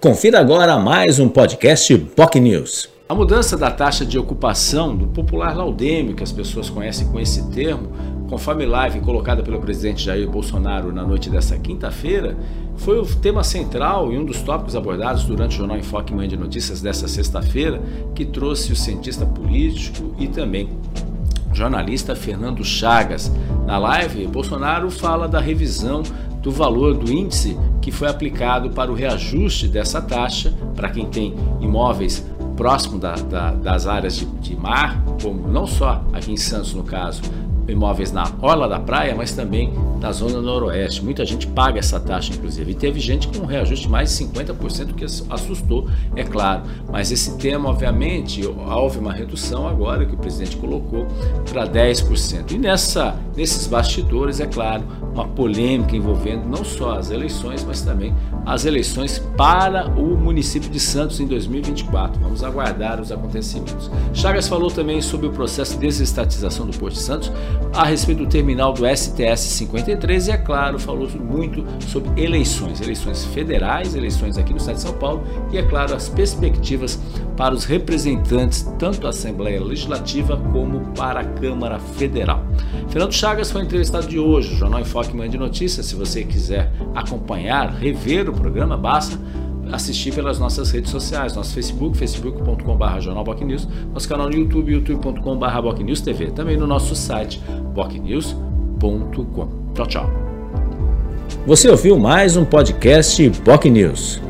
Confira agora mais um podcast POC News. A mudança da taxa de ocupação do popular laudêmio, que as pessoas conhecem com esse termo, conforme live colocada pelo presidente Jair Bolsonaro na noite desta quinta-feira, foi o tema central e um dos tópicos abordados durante o Jornal Enfoque Manhã de Notícias desta sexta-feira, que trouxe o cientista político e também jornalista Fernando Chagas. Na live, Bolsonaro fala da revisão do valor do índice que foi aplicado para o reajuste dessa taxa para quem tem imóveis próximo da, da, das áreas de, de mar, como não só aqui em Santos no caso, imóveis na orla da praia, mas também na zona noroeste. Muita gente paga essa taxa, inclusive. E teve gente com um reajuste de mais de 50%, que assustou, é claro. Mas esse tema, obviamente, houve uma redução agora que o presidente colocou para 10%. E nessa, nesses bastidores, é claro, uma polêmica envolvendo não só as eleições, mas também as eleições para o município de Santos em 2024. Vamos aguardar os acontecimentos. Chagas falou também sobre o processo de desestatização do Porto de Santos, a respeito do terminal do STS 53 e, é claro, falou muito sobre eleições, eleições federais, eleições aqui no estado de São Paulo e, é claro, as perspectivas para os representantes, tanto da Assembleia Legislativa como para a Câmara Federal. Fernando Chagas foi entrevistado de hoje, o Jornal Enfoque Manhã de Notícias. Se você quiser acompanhar, rever o programa, basta assistir pelas nossas redes sociais, nosso Facebook, facebook.com.br jornalbocnews, nosso canal no YouTube, youtube.com.br bocnewstv, também no nosso site bocnews.com. Tchau, tchau. Você ouviu mais um podcast Boc News.